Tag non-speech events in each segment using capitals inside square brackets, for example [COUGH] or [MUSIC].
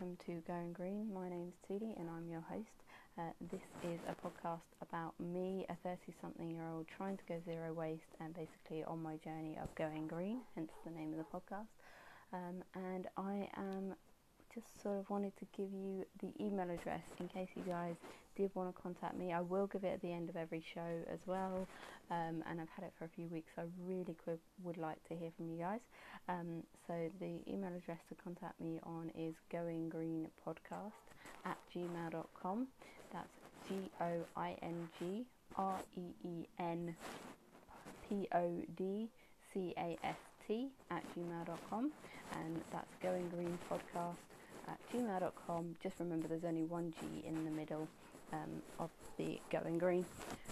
welcome to Going Green. My name's Tudi and I'm your host. Uh, this is a podcast about me, a 30 something year old, trying to go zero waste and basically on my journey of going green, hence the name of the podcast. Um, and I am just sort of wanted to give you the email address in case you guys did want to contact me. I will give it at the end of every show as well, um, and I've had it for a few weeks. So I really could, would like to hear from you guys. Um, so the email address to contact me on is goinggreenpodcast at gmail.com. That's G O I N G R E E N P O D C A S T at gmail.com, and that's goinggreenpodcast Green Podcast at gmail.com. Just remember there's only one G in the middle um, of the Going Green.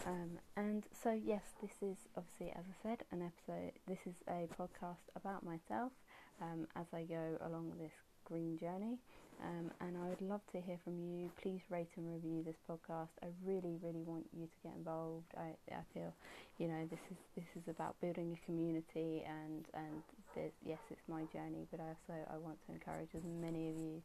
Um, and so, yes, this is obviously, as I said, an episode. This is a podcast about myself um, as I go along this green journey. Um, and I would love to hear from you. Please rate and review this podcast. I really, really want you to get involved. I, I feel, you know, this is this is about building a community, and and yes, it's my journey, but I also I want to encourage as many of you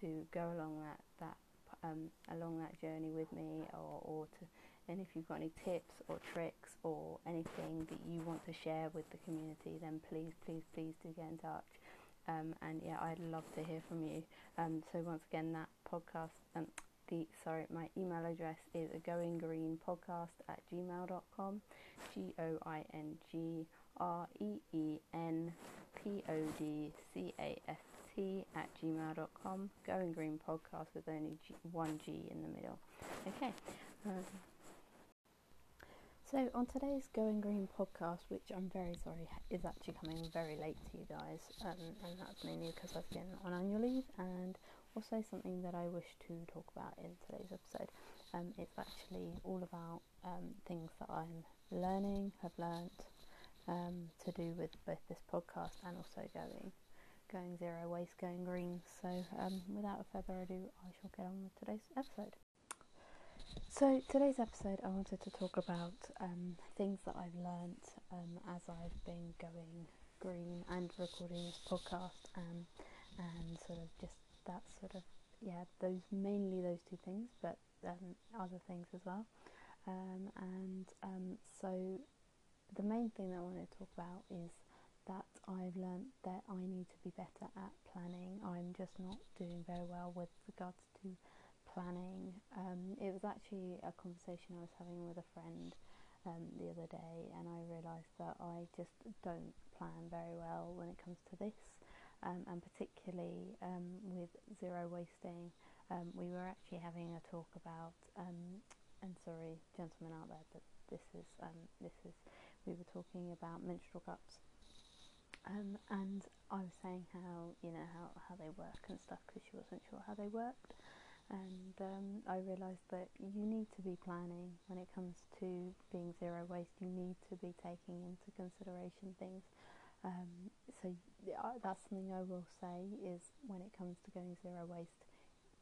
to go along that that um, along that journey with me, or or to. And if you've got any tips or tricks or anything that you want to share with the community, then please, please, please do get in touch. Um, and yeah, I'd love to hear from you. Um, so once again, that podcast, um, the sorry, my email address is a going green podcast at gmail.com, G O I N G R E E N P O D C A S At gmail.com. Going green podcast with only G, one G in the middle. Okay. Um, so, on today's Going Green podcast, which I'm very sorry is actually coming very late to you guys, um, and that's mainly because I've been on annual leave, and also something that I wish to talk about in today's episode. Um, it's actually all about um, things that I'm learning, have learnt um, to do with both this podcast and also going going zero waste, going green. So, um, without further ado, I shall get on with today's episode. So, today's episode, I wanted to talk about um, things that I've learnt um, as I've been going green and recording this podcast, um, and sort of just that sort of, yeah, those mainly those two things, but um, other things as well. Um, and um, so, the main thing that I want to talk about is I've learnt that I need to be better at planning. I'm just not doing very well with regards to planning. Um, it was actually a conversation I was having with a friend um, the other day, and I realised that I just don't plan very well when it comes to this, um, and particularly um, with zero wasting. Um, we were actually having a talk about, um, and sorry, gentlemen out there, but this is this is we were talking about menstrual cups. Um, and I was saying how you know how, how they work and stuff because she wasn't sure how they worked, and um, I realised that you need to be planning when it comes to being zero waste. You need to be taking into consideration things. Um, so that's something I will say is when it comes to going zero waste,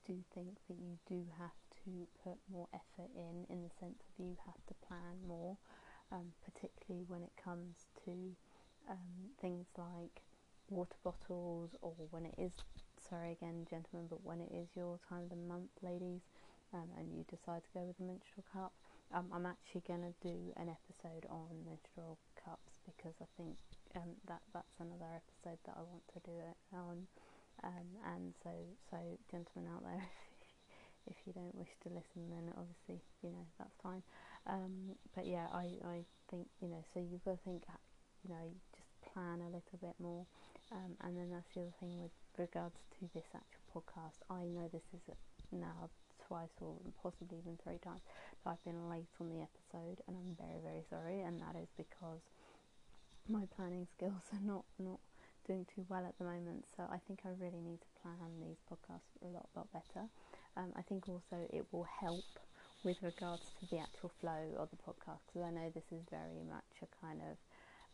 do think that you do have to put more effort in, in the sense of you have to plan more, um, particularly when it comes to um, things like water bottles or when it is sorry again, gentlemen, but when it is your time of the month, ladies, um, and you decide to go with a menstrual cup, um, I'm actually going to do an episode on menstrual cups because I think um, that that's another episode that I want to do it on. Um, and so, so gentlemen out there, [LAUGHS] if you don't wish to listen, then obviously you know that's fine. Um, but yeah, I I think you know, so you've got to think, you know, plan a little bit more. Um, and then that's the other thing with regards to this actual podcast. I know this is now twice or possibly even three times that I've been late on the episode, and I'm very very sorry. And that is because my planning skills [LAUGHS] are not not doing too well at the moment. So I think I really need to plan these podcasts a lot lot better. Um, I think also it will help with regards to the actual flow of the podcast because I know this is very much a kind of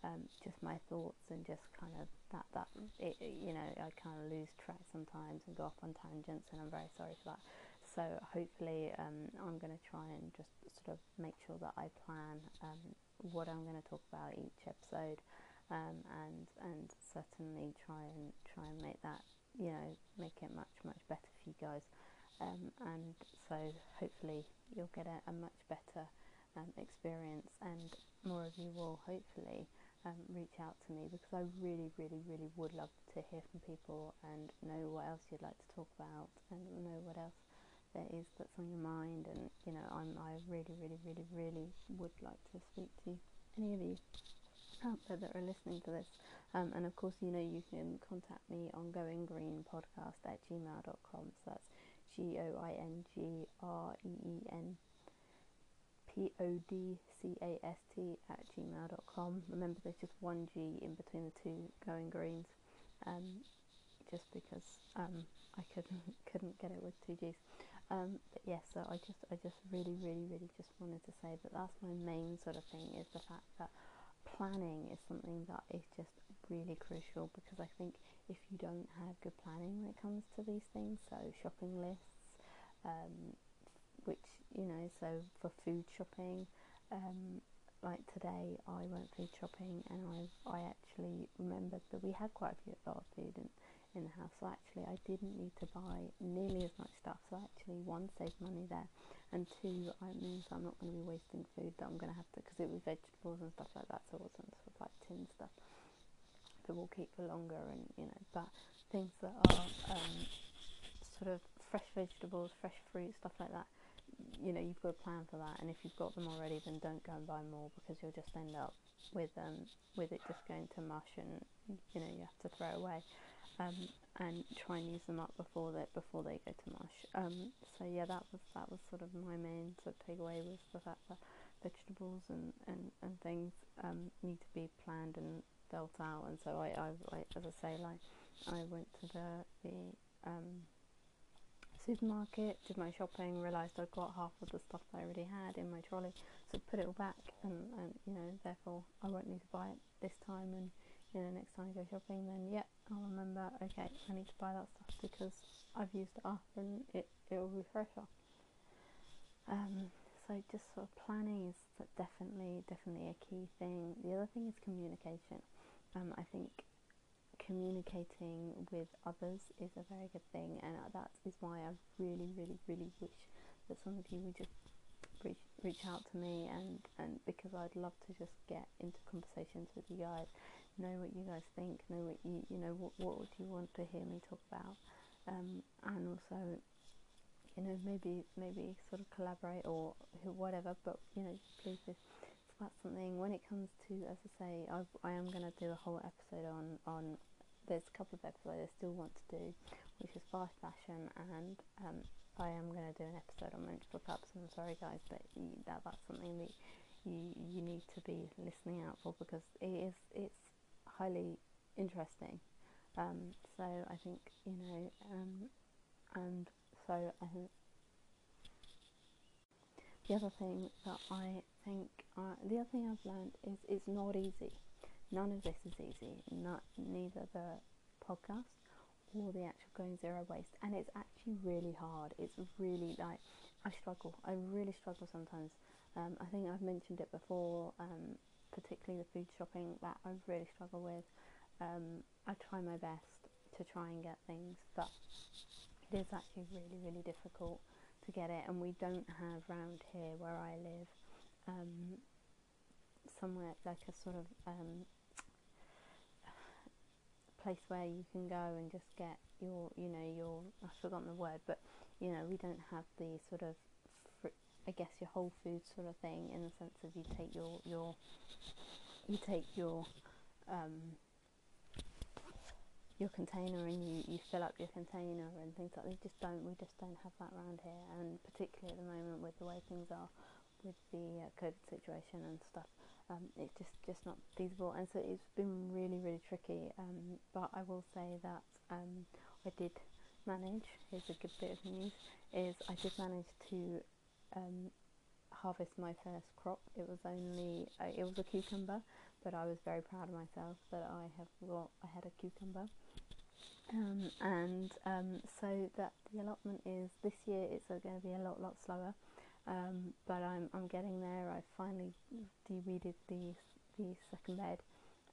um, just my thoughts and just kind of that that it, you know I kind of lose track sometimes and go off on tangents and I'm very sorry for that. So hopefully um, I'm going to try and just sort of make sure that I plan um, what I'm going to talk about each episode um, and and certainly try and try and make that you know make it much much better for you guys. Um, and so hopefully you'll get a, a much better um, experience, and more of you will hopefully um, reach out to me because I really, really, really would love to hear from people and know what else you'd like to talk about and know what else there is that's on your mind. And you know, I'm I really, really, really, really would like to speak to any of you out there that are listening to this. Um, and of course, you know, you can contact me on goinggreenpodcast at gmail.com. So that's G O I N G R E E N P O D C A S T at gmail.com. Remember, there's just one G in between the two going greens, um, just because um, I couldn't [LAUGHS] couldn't get it with two G's. Um, but yes, yeah, so I just I just really really really just wanted to say that that's my main sort of thing is the fact that planning is something that is just really crucial because I think if you don't have good planning when it comes to these things, so shopping lists, um, which you know, so for food shopping, um, like today I went food shopping and I I actually remembered that we had quite a few lot of food in in the house. So actually I didn't need to buy nearly as much stuff. So actually one saved money there, and two I means I'm not going to be wasting food that I'm going to have to because it was vegetables and stuff like that. So it wasn't sort of like tin stuff that will keep for longer and you know, but things that are um, sort of fresh vegetables, fresh fruit, stuff like that you know you've got a plan for that and if you've got them already then don't go and buy more because you'll just end up with um with it just going to mush and you know you have to throw away um, and try and use them up before they before they go to mush. Um, so yeah that was that was sort of my main sort of takeaway was the fact that vegetables and, and, and things um, need to be planned and built out and so I, I, I as I say like I went to the the um, supermarket, did my shopping, realised I'd got half of the stuff that I already had in my trolley, so put it all back, and, and you know, therefore I won't need to buy it this time. And you know, next time I go shopping, then yeah, I'll remember. Okay, I need to buy that stuff because I've used it up, and it it will be fresher. Um, so just sort of planning is definitely definitely a key thing. The other thing is communication. Um, I think communicating with others is a very good thing, and that is why I really, really, really wish that some of you would just reach, reach out to me, and, and because I'd love to just get into conversations with you guys, know what you guys think, know what you you know what what would you want to hear me talk about, um, and also you know maybe maybe sort of collaborate or whatever, but you know please just that's something. When it comes to as I say I, I am going to do a whole episode on on there's a couple of episodes I still want to do, which is fast fashion, and um, I am going to do an episode on menstrual cups. And I'm sorry, guys, but that that's something that you you need to be listening out for because it is it's highly interesting. Um, so I think you know, um, and so I think the other thing that I think uh, the other thing I've learned is it's not easy None of this is easy, not neither the podcast or the actual going zero waste, and it's actually really hard. It's really like I struggle. I really struggle sometimes. Um, I think I've mentioned it before, um, particularly the food shopping that I really struggle with. Um, I try my best to try and get things, but it is actually really, really difficult to get it, and we don't have round here where I live um, somewhere like a sort of um, place where you can go and just get your, you know, your, I've forgotten the word, but, you know, we don't have the sort of, fr- I guess, your whole food sort of thing in the sense of you take your, your, you take your, um, your container and you, you fill up your container and things like that. We just don't we just don't have that around here, and particularly at the moment with the way things are with the uh, COVID situation and stuff um, it's just just not feasible. And so it's been really really tricky um, but I will say that um, I did manage here's a good bit of news is I did manage to um, harvest my first crop. It was only uh, it was a cucumber but I was very proud of myself that I have got I had a cucumber. Um, and um, so that the allotment is this year it's going to be a lot lot slower um, but I'm I'm getting there. I finally de-weeded the the second bed,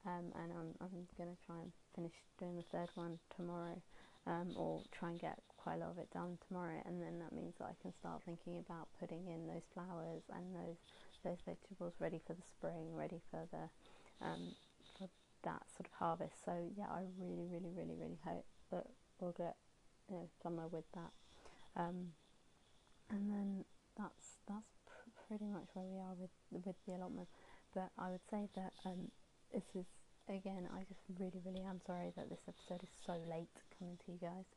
um, and I'm I'm gonna try and finish doing the third one tomorrow. um, or try and get quite a lot of it done tomorrow, and then that means that I can start thinking about putting in those flowers and those those vegetables ready for the spring, ready for the um, for that sort of harvest. So yeah, I really, really, really, really hope that we'll get you know, somewhere with that. Um, and then that's that's pr- pretty much where we are with with the allotment. But I would say that um, this is again. I just really, really am sorry that this episode is so late coming to you guys.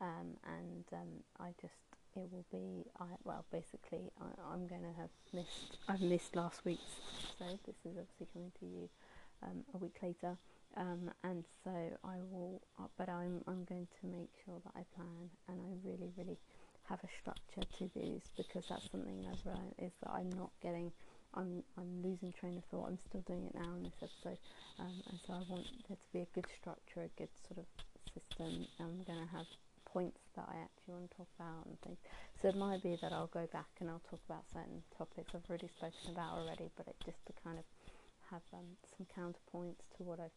Um, and um, I just it will be I well basically I, am going to have missed I've missed last week's episode. This is obviously coming to you um, a week later. Um, and so I will, uh, but I'm I'm going to make sure that I plan and I really really have a structure to these because that's something I've learned is that I'm not getting I'm I'm losing train of thought. I'm still doing it now in this episode, um, and so I want there to be a good structure, a good sort of system. I'm going to have points that I actually want to talk about and things. So it might be that I'll go back and I'll talk about certain topics I've already spoken about already, but it just to kind of have um, some counterpoints to what I've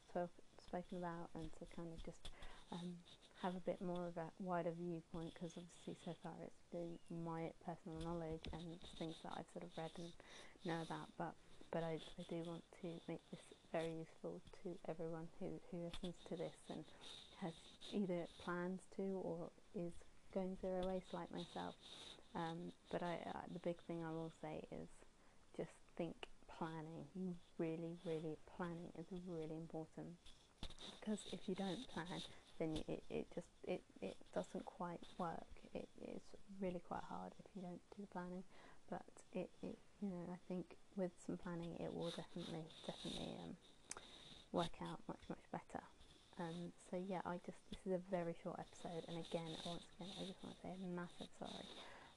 spoken about and to kind of just um, have a bit more of a wider viewpoint because obviously so far it's been my personal knowledge and things that I've sort of read and know about but but I, I do want to make this very useful to everyone who, who listens to this and has either plans to or is going zero waste like myself. Um, but I, uh, the big thing I will say is just think planning. Really really planning is really important because if you don't plan then it, it just it, it doesn't quite work. It, it's really quite hard if you don't do the planning, but it, it you know I think with some planning it will definitely definitely um, work out much much better. Um, so yeah, I just this is a very short episode, and again, once again, I just want to say a massive sorry.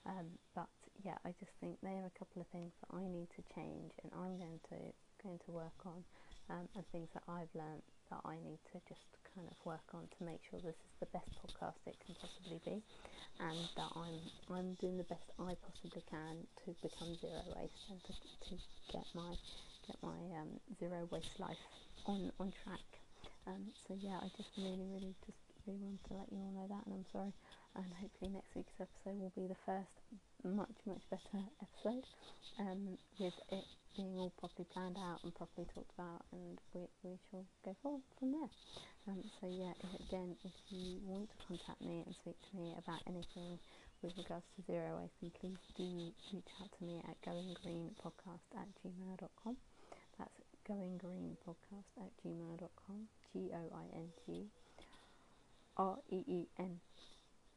Um, but yeah, I just think there are a couple of things that I need to change, and I'm going to going to work on, um, and things that I've learned that I need to just kind of work on to make sure this is the best podcast it can possibly be, and that I'm I'm doing the best I possibly can to become zero waste and to, to get my get my um, zero waste life on on track. Um, so yeah, I just really really just really wanted to let you all know that, and I'm sorry. And hopefully next week's episode will be the first much much better episode um, with it being all properly planned out and properly talked about, and we, we shall go forward from there. Um, so yeah, again, if you want to contact me and speak to me about anything with regards to zero waste, then please do reach out to me at goinggreenpodcast at gmail.com. That's goinggreenpodcast at gmail.com. G O I N G R E E N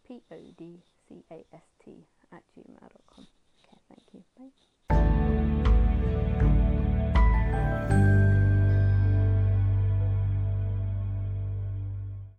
P O D C A S T at gmail.com. Okay, thank you. Bye.